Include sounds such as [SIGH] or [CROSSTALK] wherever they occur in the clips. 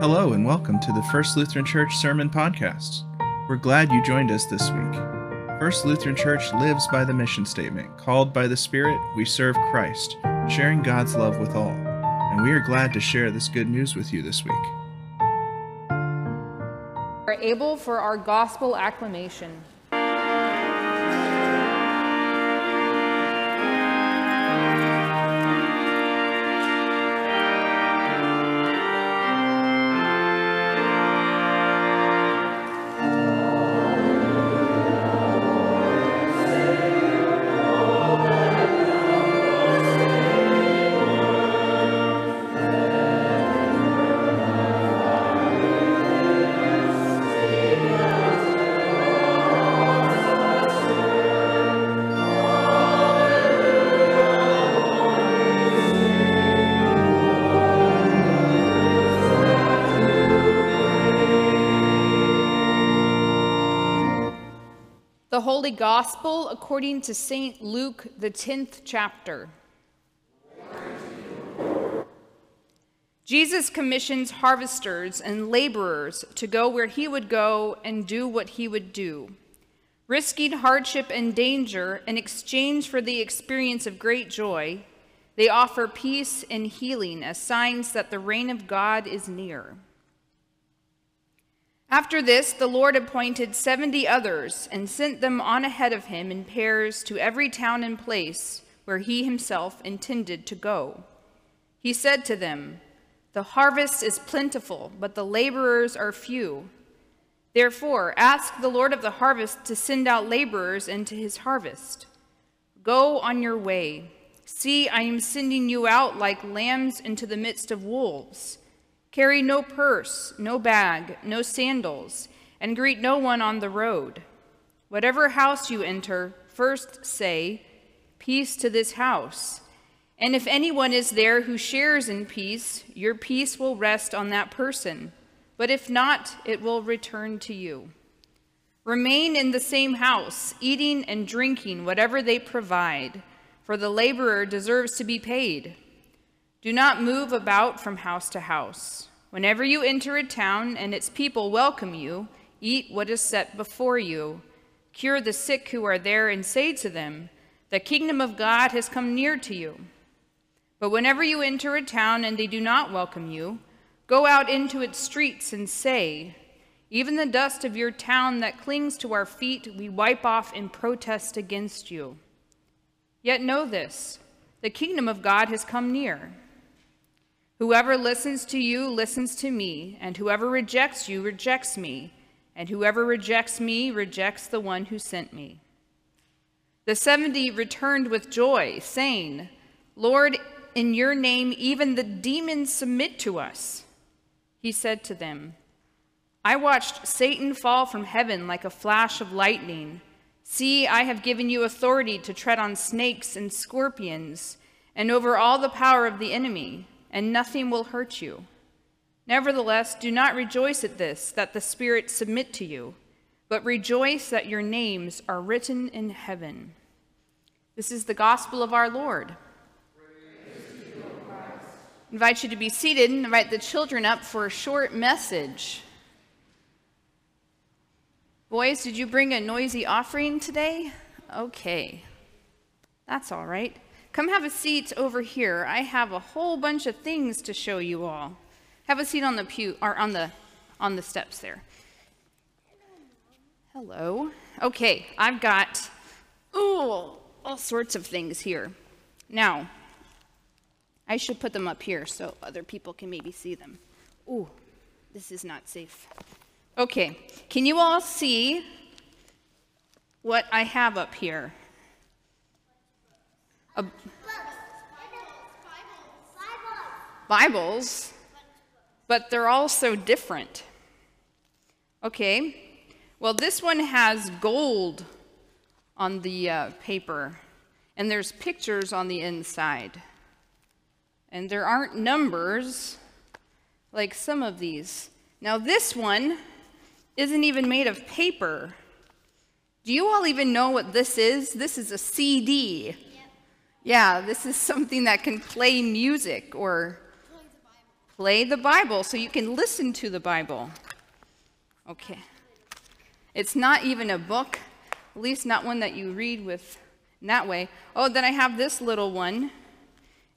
Hello, and welcome to the First Lutheran Church Sermon Podcast. We're glad you joined us this week. First Lutheran Church lives by the mission statement Called by the Spirit, we serve Christ, sharing God's love with all. And we are glad to share this good news with you this week. We're able for our gospel acclamation. Holy Gospel according to St. Luke, the 10th chapter. Jesus commissions harvesters and laborers to go where he would go and do what he would do. Risking hardship and danger in exchange for the experience of great joy, they offer peace and healing as signs that the reign of God is near. After this, the Lord appointed seventy others and sent them on ahead of him in pairs to every town and place where he himself intended to go. He said to them, The harvest is plentiful, but the laborers are few. Therefore, ask the Lord of the harvest to send out laborers into his harvest. Go on your way. See, I am sending you out like lambs into the midst of wolves. Carry no purse, no bag, no sandals, and greet no one on the road. Whatever house you enter, first say, Peace to this house. And if anyone is there who shares in peace, your peace will rest on that person. But if not, it will return to you. Remain in the same house, eating and drinking whatever they provide, for the laborer deserves to be paid. Do not move about from house to house. Whenever you enter a town and its people welcome you, eat what is set before you. Cure the sick who are there and say to them, The kingdom of God has come near to you. But whenever you enter a town and they do not welcome you, go out into its streets and say, Even the dust of your town that clings to our feet we wipe off in protest against you. Yet know this the kingdom of God has come near. Whoever listens to you listens to me, and whoever rejects you rejects me, and whoever rejects me rejects the one who sent me. The seventy returned with joy, saying, Lord, in your name even the demons submit to us. He said to them, I watched Satan fall from heaven like a flash of lightning. See, I have given you authority to tread on snakes and scorpions, and over all the power of the enemy and nothing will hurt you. Nevertheless, do not rejoice at this, that the spirits submit to you, but rejoice that your names are written in heaven. This is the gospel of our Lord. Invite you to be seated and invite the children up for a short message. Boys, did you bring a noisy offering today? Okay. That's all right. Come have a seat over here. I have a whole bunch of things to show you all. Have a seat on the pew or on the on the steps there. Hello. Okay, I've got ooh, all sorts of things here. Now, I should put them up here so other people can maybe see them. Ooh, this is not safe. Okay, can you all see what I have up here? A, Bibles, but they're all so different. Okay, well, this one has gold on the uh, paper, and there's pictures on the inside. And there aren't numbers like some of these. Now, this one isn't even made of paper. Do you all even know what this is? This is a CD. Yeah, this is something that can play music or play the Bible so you can listen to the Bible. Okay. It's not even a book, at least not one that you read with in that way. Oh, then I have this little one,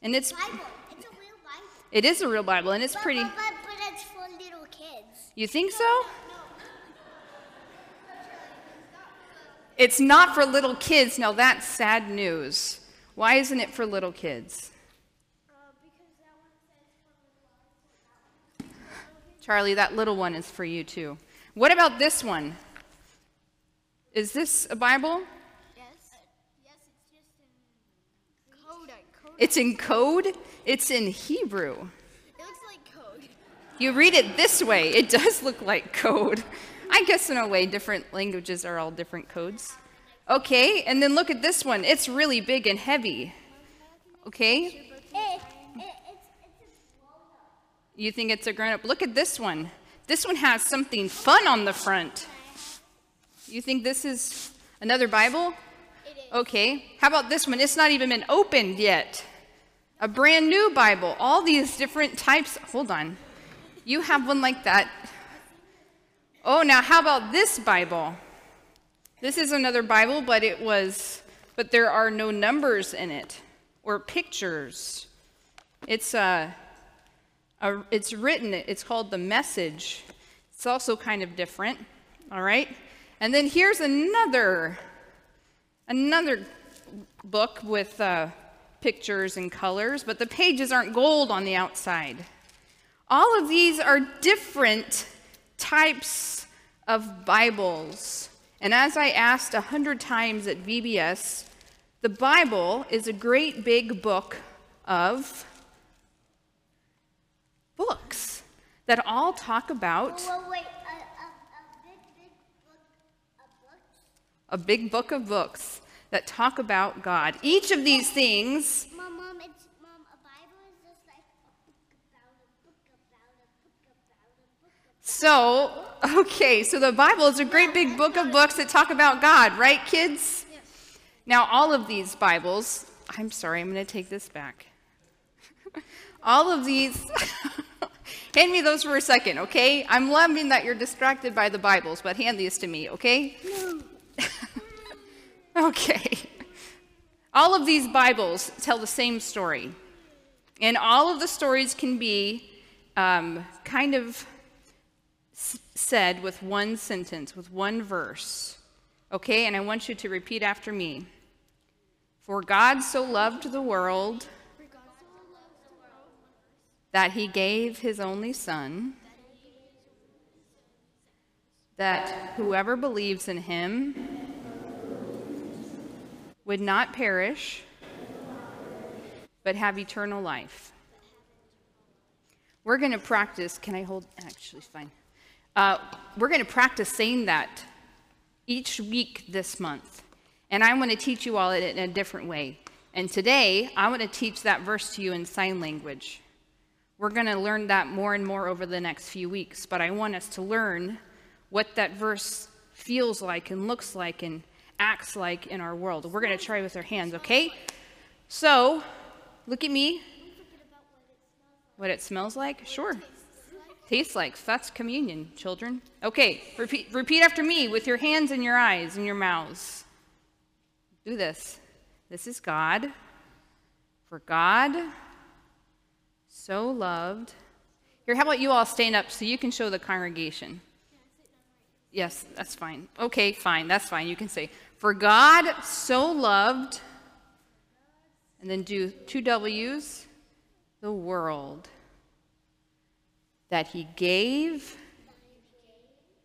and it's Bible. It's a real Bible. it is a real Bible, and it's But- pretty. But, but, but it's for little kids. You think so? It's not for little kids. Now that's sad news. Why isn't it for little kids? Charlie, that little one is for you too. What about this one? Is this a Bible? Yes. yes, it's just in code. Code. It's in code, it's in Hebrew. It looks like code. You read it this way, it does look like code. I guess in a way, different languages are all different codes. Okay, and then look at this one. It's really big and heavy. Okay, It, it, it's, it's a you think it's a grown up? Look at this one. This one has something fun on the front. You think this is another Bible? Okay, how about this one? It's not even been opened yet. A brand new Bible. All these different types. Hold on. You have one like that. Oh, now how about this Bible? This is another Bible, but it was, but there are no numbers in it or pictures. It's uh, a, it's written. It's called the Message. It's also kind of different. All right, and then here's another another book with uh, pictures and colors, but the pages aren't gold on the outside. All of these are different types of Bibles. And as I asked a hundred times at VBS, the Bible is a great big book of books that all talk about wait, a, a, a big, big book of books. a big book of books that talk about God. Each of these things Mom, mom, it's, mom, a Bible is just like a book about a book about a book about a book about. So, okay, so the Bible is a great big book of books that talk about God, right, kids? Now, all of these Bibles, I'm sorry, I'm going to take this back. [LAUGHS] all of these, [LAUGHS] hand me those for a second, okay? I'm loving that you're distracted by the Bibles, but hand these to me, okay? [LAUGHS] okay. All of these Bibles tell the same story. And all of the stories can be um, kind of said with one sentence, with one verse. Okay, and I want you to repeat after me. For God so loved the world that he gave his only Son, that whoever believes in him would not perish, but have eternal life. We're going to practice. Can I hold? Actually, fine. Uh, we're going to practice saying that each week this month. And I want to teach you all it in a different way. And today, I want to teach that verse to you in sign language. We're going to learn that more and more over the next few weeks. But I want us to learn what that verse feels like and looks like and acts like in our world. We're going to try with our hands, okay? So, look at me. What it smells like? Sure. Tastes like. That's communion, children. Okay, repeat, repeat after me with your hands and your eyes and your mouths. Do this. This is God. For God so loved. Here, how about you all stand up so you can show the congregation? Yes, that's fine. Okay, fine. That's fine. You can say, For God so loved, and then do two W's, the world, that he gave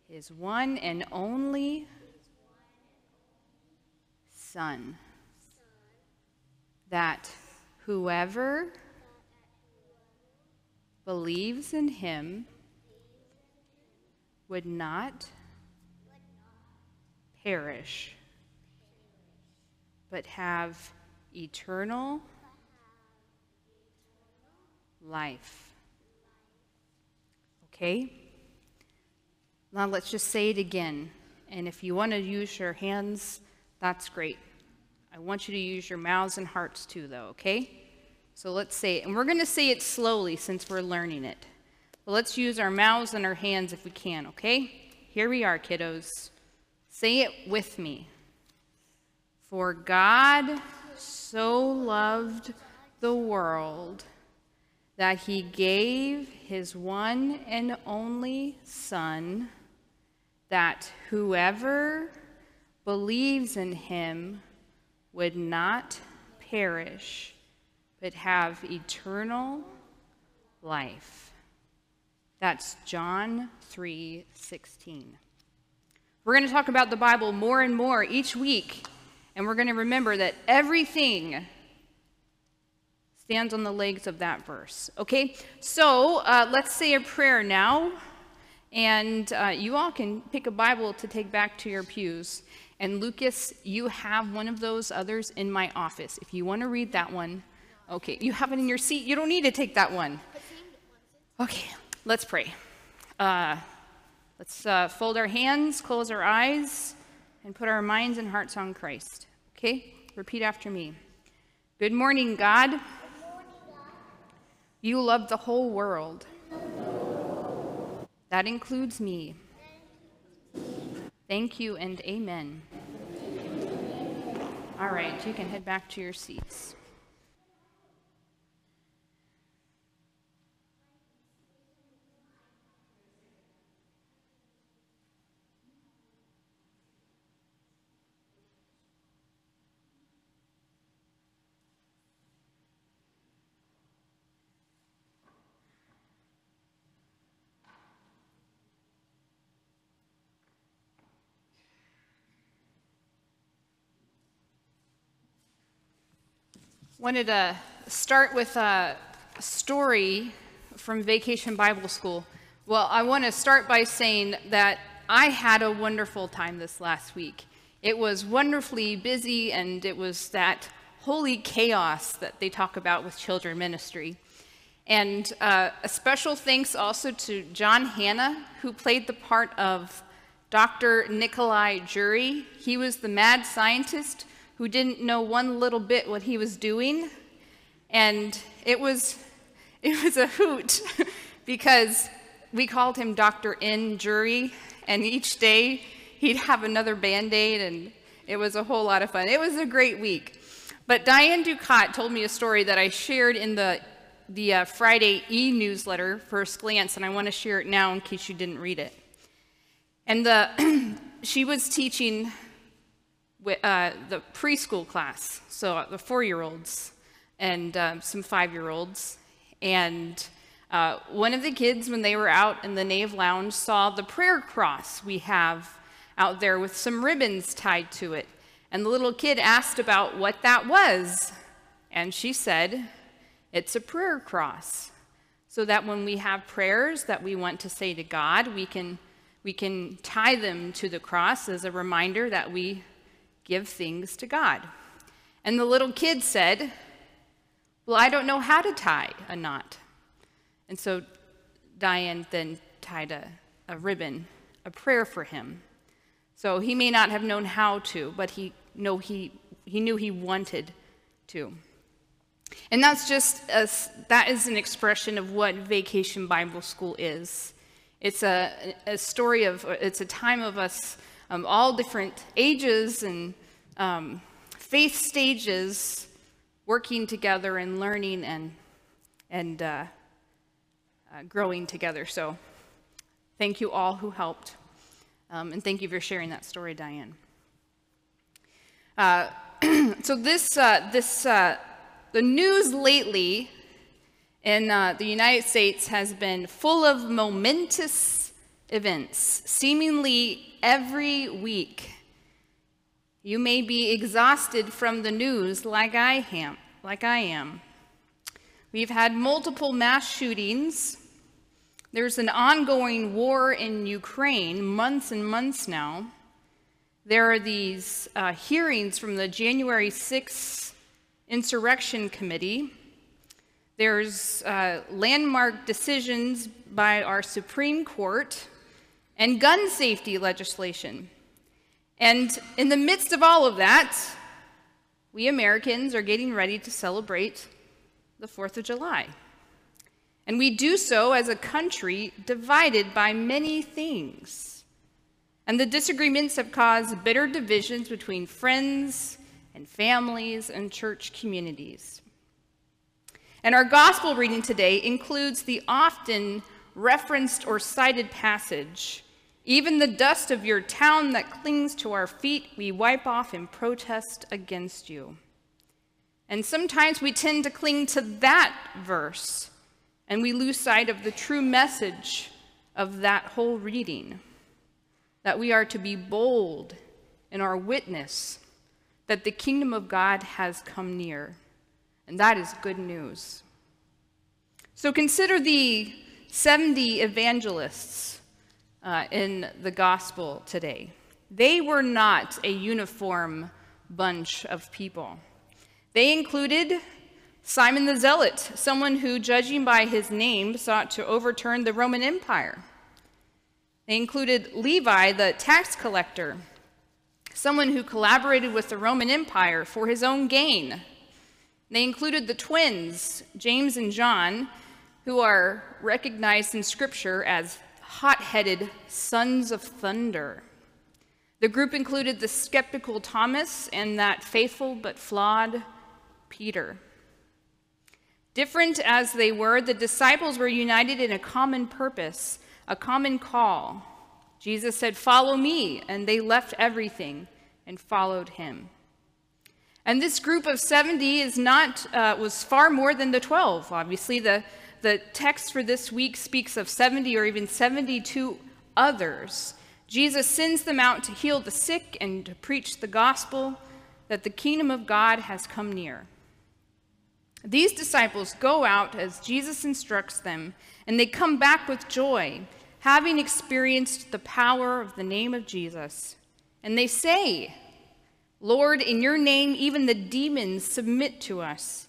his one and only Son, that whoever believes in him would not perish, but have eternal life. Okay? Now let's just say it again. And if you want to use your hands, that's great. I want you to use your mouths and hearts too, though, okay? So let's say it. And we're going to say it slowly since we're learning it. But let's use our mouths and our hands if we can, okay? Here we are, kiddos. Say it with me. For God so loved the world that he gave his one and only Son, that whoever believes in him would not perish, but have eternal life. That's John 3 16. We're going to talk about the Bible more and more each week, and we're going to remember that everything stands on the legs of that verse. Okay, so uh, let's say a prayer now, and uh, you all can pick a Bible to take back to your pews. And Lucas, you have one of those others in my office. If you want to read that one, okay, you have it in your seat. You don't need to take that one. Okay, let's pray. Uh, let's uh, fold our hands, close our eyes, and put our minds and hearts on Christ. Okay, repeat after me. Good morning, God. You love the whole world. That includes me. Thank you and amen. All right, you can head back to your seats. Wanted to start with a story from Vacation Bible School. Well, I want to start by saying that I had a wonderful time this last week. It was wonderfully busy, and it was that holy chaos that they talk about with children ministry. And uh, a special thanks also to John Hanna, who played the part of Dr. Nikolai Jury. He was the mad scientist who didn't know one little bit what he was doing. And it was, [LAUGHS] it was a hoot [LAUGHS] because we called him Dr. N. Jury, and each day he'd have another band aid, and it was a whole lot of fun. It was a great week. But Diane Ducat told me a story that I shared in the, the uh, Friday e newsletter, First Glance, and I want to share it now in case you didn't read it. And the, [CLEARS THROAT] she was teaching uh, the preschool class, so uh, the four year olds and um, some five year olds. And uh, one of the kids, when they were out in the Nave Lounge, saw the prayer cross we have out there with some ribbons tied to it. And the little kid asked about what that was. And she said, It's a prayer cross. So that when we have prayers that we want to say to God, we can, we can tie them to the cross as a reminder that we give things to God. And the little kid said, Well, I don't know how to tie a knot. And so Diane then tied a, a ribbon, a prayer for him. So he may not have known how to, but he, know he, he knew he wanted to. And that's just a, that is an expression of what Vacation Bible School is. It's a, a story of, it's a time of us um, all different ages and um, faith stages working together and learning and, and uh, uh, growing together. So thank you all who helped. Um, and thank you for sharing that story, Diane. Uh, [CLEARS THROAT] so this, uh, this, uh, the news lately in uh, the United States has been full of momentous events, seemingly every week. You may be exhausted from the news like I am, like I am. We've had multiple mass shootings. There's an ongoing war in Ukraine, months and months now. There are these uh, hearings from the January 6th Insurrection Committee. There's uh, landmark decisions by our Supreme Court and gun safety legislation. And in the midst of all of that, we Americans are getting ready to celebrate the 4th of July. And we do so as a country divided by many things. And the disagreements have caused bitter divisions between friends and families and church communities. And our gospel reading today includes the often referenced or cited passage Even the dust of your town that clings to our feet, we wipe off in protest against you. And sometimes we tend to cling to that verse and we lose sight of the true message of that whole reading that we are to be bold in our witness that the kingdom of God has come near. And that is good news. So consider the 70 evangelists uh, in the gospel today. They were not a uniform bunch of people. They included Simon the Zealot, someone who, judging by his name, sought to overturn the Roman Empire. They included Levi, the tax collector, someone who collaborated with the Roman Empire for his own gain. They included the twins, James and John, who are recognized in Scripture as hot headed sons of thunder. The group included the skeptical Thomas and that faithful but flawed Peter. Different as they were, the disciples were united in a common purpose, a common call. Jesus said, Follow me, and they left everything and followed him. And this group of 70 is not, uh, was far more than the 12. Obviously, the, the text for this week speaks of 70 or even 72 others. Jesus sends them out to heal the sick and to preach the gospel that the kingdom of God has come near. These disciples go out as Jesus instructs them, and they come back with joy, having experienced the power of the name of Jesus. And they say, Lord, in your name, even the demons submit to us.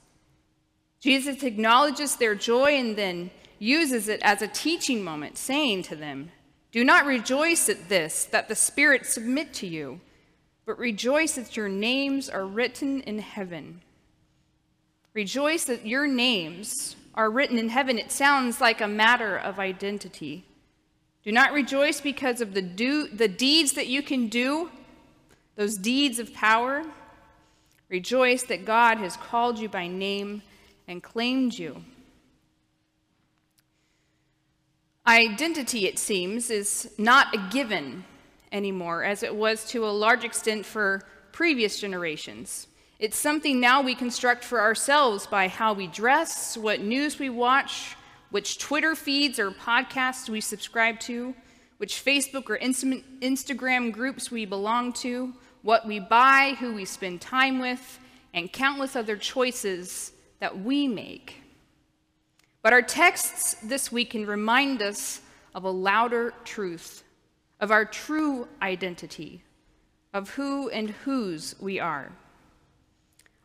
Jesus acknowledges their joy and then uses it as a teaching moment, saying to them, Do not rejoice at this, that the spirits submit to you, but rejoice that your names are written in heaven. Rejoice that your names are written in heaven. It sounds like a matter of identity. Do not rejoice because of the, do, the deeds that you can do, those deeds of power. Rejoice that God has called you by name and claimed you. Identity, it seems, is not a given anymore, as it was to a large extent for previous generations. It's something now we construct for ourselves by how we dress, what news we watch, which Twitter feeds or podcasts we subscribe to, which Facebook or Instagram groups we belong to, what we buy, who we spend time with, and countless other choices that we make. But our texts this week can remind us of a louder truth, of our true identity, of who and whose we are.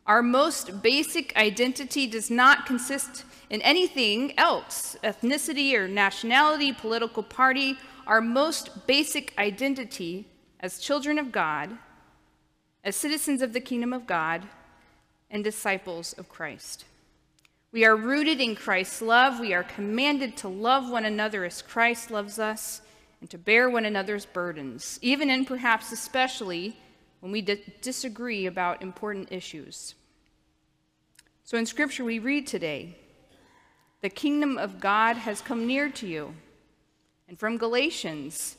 Our most basic identity does not consist in anything else ethnicity or nationality, political party. Our most basic identity as children of God, as citizens of the kingdom of God, and disciples of Christ. We are rooted in Christ's love. We are commanded to love one another as Christ loves us and to bear one another's burdens, even and perhaps especially when we disagree about important issues. So in Scripture, we read today, the kingdom of God has come near to you. And from Galatians,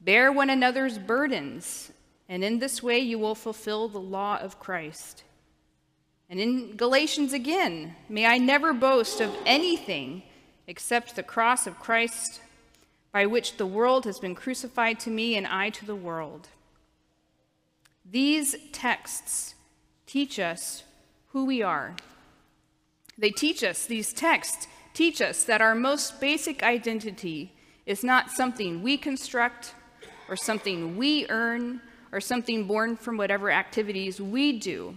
bear one another's burdens, and in this way you will fulfill the law of Christ. And in Galatians again, may I never boast of anything except the cross of Christ, by which the world has been crucified to me and I to the world. These texts teach us who we are. They teach us, these texts teach us that our most basic identity is not something we construct or something we earn or something born from whatever activities we do,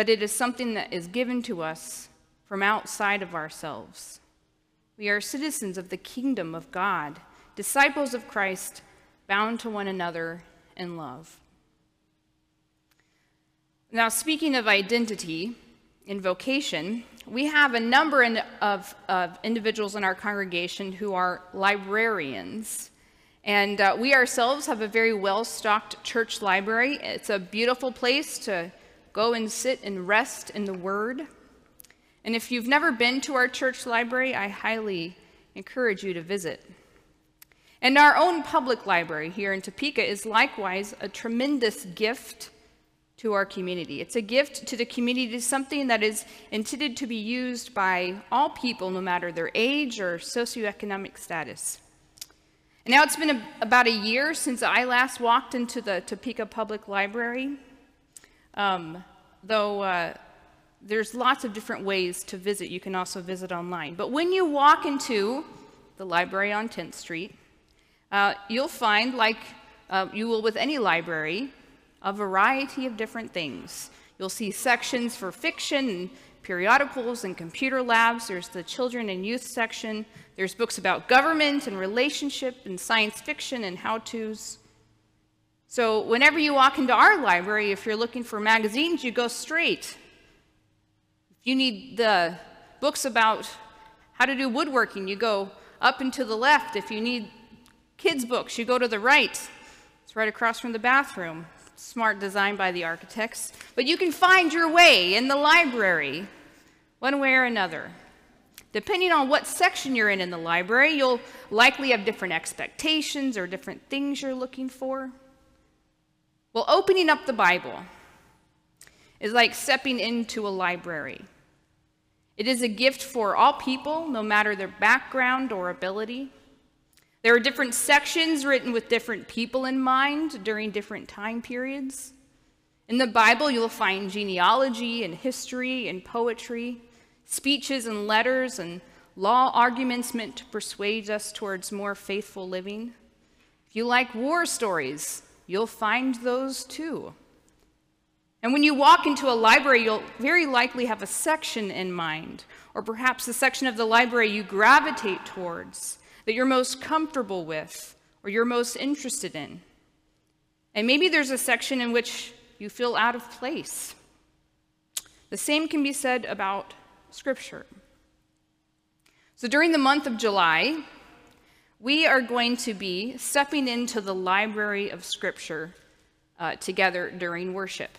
but it is something that is given to us from outside of ourselves. We are citizens of the kingdom of God, disciples of Christ, bound to one another in love. Now, speaking of identity in vocation, we have a number of, of individuals in our congregation who are librarians. And uh, we ourselves have a very well stocked church library. It's a beautiful place to go and sit and rest in the Word. And if you've never been to our church library, I highly encourage you to visit. And our own public library here in Topeka is likewise a tremendous gift to our community. It's a gift to the community, something that is intended to be used by all people, no matter their age or socioeconomic status. And now it's been a, about a year since I last walked into the Topeka Public Library, um, though uh, there's lots of different ways to visit. You can also visit online. But when you walk into the library on 10th Street, uh, you'll find, like uh, you will with any library, a variety of different things. You'll see sections for fiction and periodicals and computer labs. There's the children and youth section. There's books about government and relationship and science fiction and how to's. So, whenever you walk into our library, if you're looking for magazines, you go straight. If you need the books about how to do woodworking, you go up and to the left. If you need kids' books, you go to the right. It's right across from the bathroom. Smart design by the architects. But you can find your way in the library, one way or another. Depending on what section you're in in the library, you'll likely have different expectations or different things you're looking for. Well, opening up the Bible is like stepping into a library. It is a gift for all people, no matter their background or ability. There are different sections written with different people in mind during different time periods. In the Bible, you'll find genealogy and history and poetry speeches and letters and law arguments meant to persuade us towards more faithful living. If you like war stories, you'll find those too. And when you walk into a library, you'll very likely have a section in mind, or perhaps a section of the library you gravitate towards, that you're most comfortable with, or you're most interested in. And maybe there's a section in which you feel out of place. The same can be said about Scripture. So during the month of July, we are going to be stepping into the library of Scripture uh, together during worship.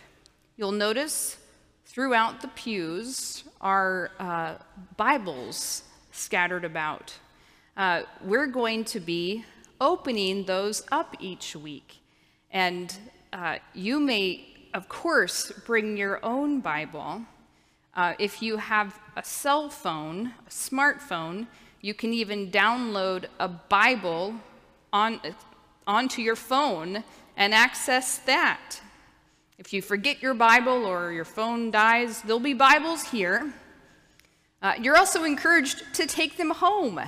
You'll notice throughout the pews are uh, Bibles scattered about. Uh, we're going to be opening those up each week. And uh, you may, of course, bring your own Bible. Uh, if you have a cell phone, a smartphone, you can even download a Bible on, onto your phone and access that. If you forget your Bible or your phone dies, there'll be Bibles here. Uh, you're also encouraged to take them home.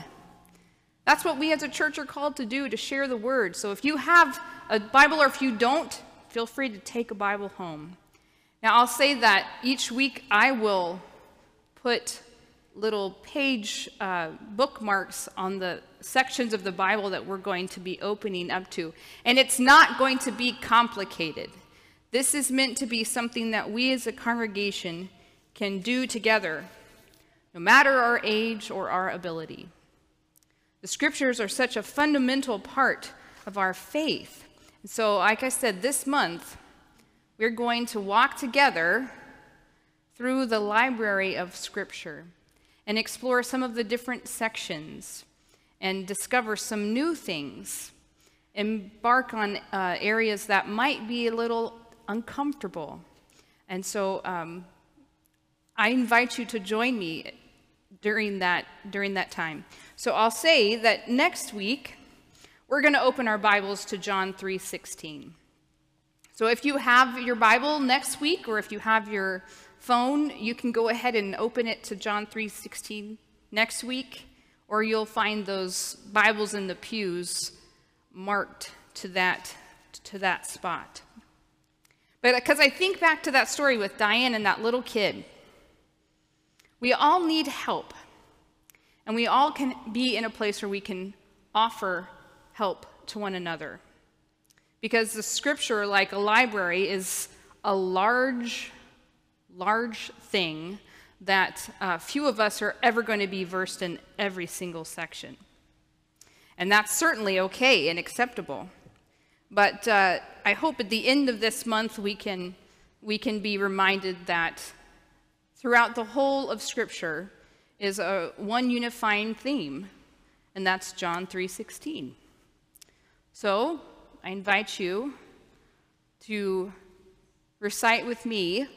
That's what we as a church are called to do, to share the word. So if you have a Bible or if you don't, feel free to take a Bible home. Now, I'll say that each week I will put little page uh, bookmarks on the sections of the Bible that we're going to be opening up to. And it's not going to be complicated. This is meant to be something that we as a congregation can do together, no matter our age or our ability. The scriptures are such a fundamental part of our faith. so, like I said, this month, we're going to walk together through the library of Scripture and explore some of the different sections and discover some new things. Embark on uh, areas that might be a little uncomfortable. And so um, I invite you to join me during that, during that time. So I'll say that next week, we're going to open our Bibles to John 3:16. So if you have your Bible next week or if you have your phone, you can go ahead and open it to John 3:16 next week or you'll find those Bibles in the pews marked to that to that spot. But because I think back to that story with Diane and that little kid, we all need help. And we all can be in a place where we can offer help to one another because the scripture, like a library, is a large, large thing that uh, few of us are ever going to be versed in every single section. And that's certainly okay and acceptable. But uh, I hope at the end of this month we can, we can be reminded that throughout the whole of Scripture is a one unifying theme, and that's John 3:16. So I invite you to recite with me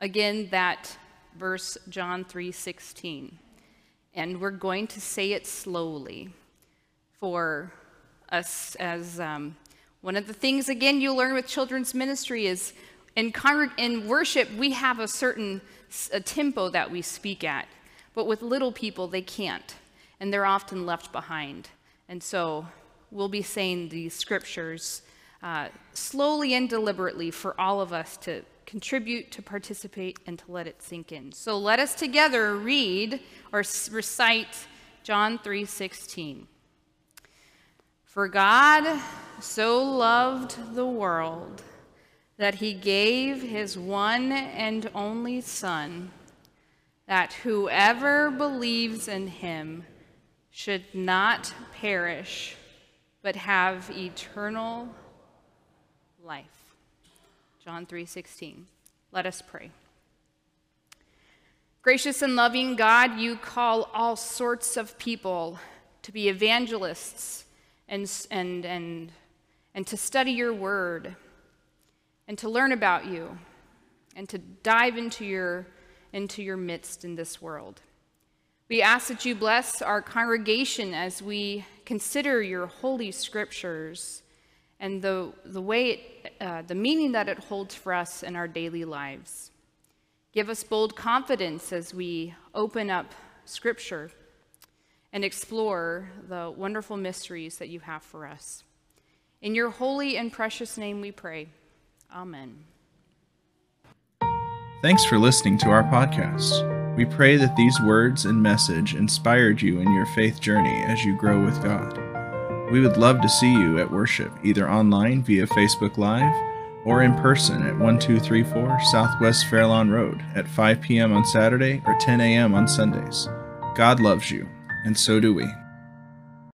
again that verse John 3:16. And we're going to say it slowly for us as um, one of the things again you learn with children's ministry is in, in worship we have a certain a tempo that we speak at but with little people they can't and they're often left behind and so we'll be saying these scriptures uh, slowly and deliberately for all of us to contribute, to participate, and to let it sink in. So let us together read or recite John 3:16. For God so loved the world that he gave his one and only Son, that whoever believes in him should not perish, but have eternal life. John 3:16. Let us pray. Gracious and loving God, you call all sorts of people to be evangelists and, and, and, and to study your word and to learn about you and to dive into your, into your midst in this world. We ask that you bless our congregation as we consider your holy scriptures and the, the way, it, uh, the meaning that it holds for us in our daily lives. Give us bold confidence as we open up Scripture and explore the wonderful mysteries that you have for us. In your holy and precious name we pray. Amen. Thanks for listening to our podcast. We pray that these words and message inspired you in your faith journey as you grow with God. We would love to see you at worship, either online via Facebook Live or in person at 1234 Southwest Fairlawn Road at 5 p.m. on Saturday or 10 a.m. on Sundays. God loves you, and so do we.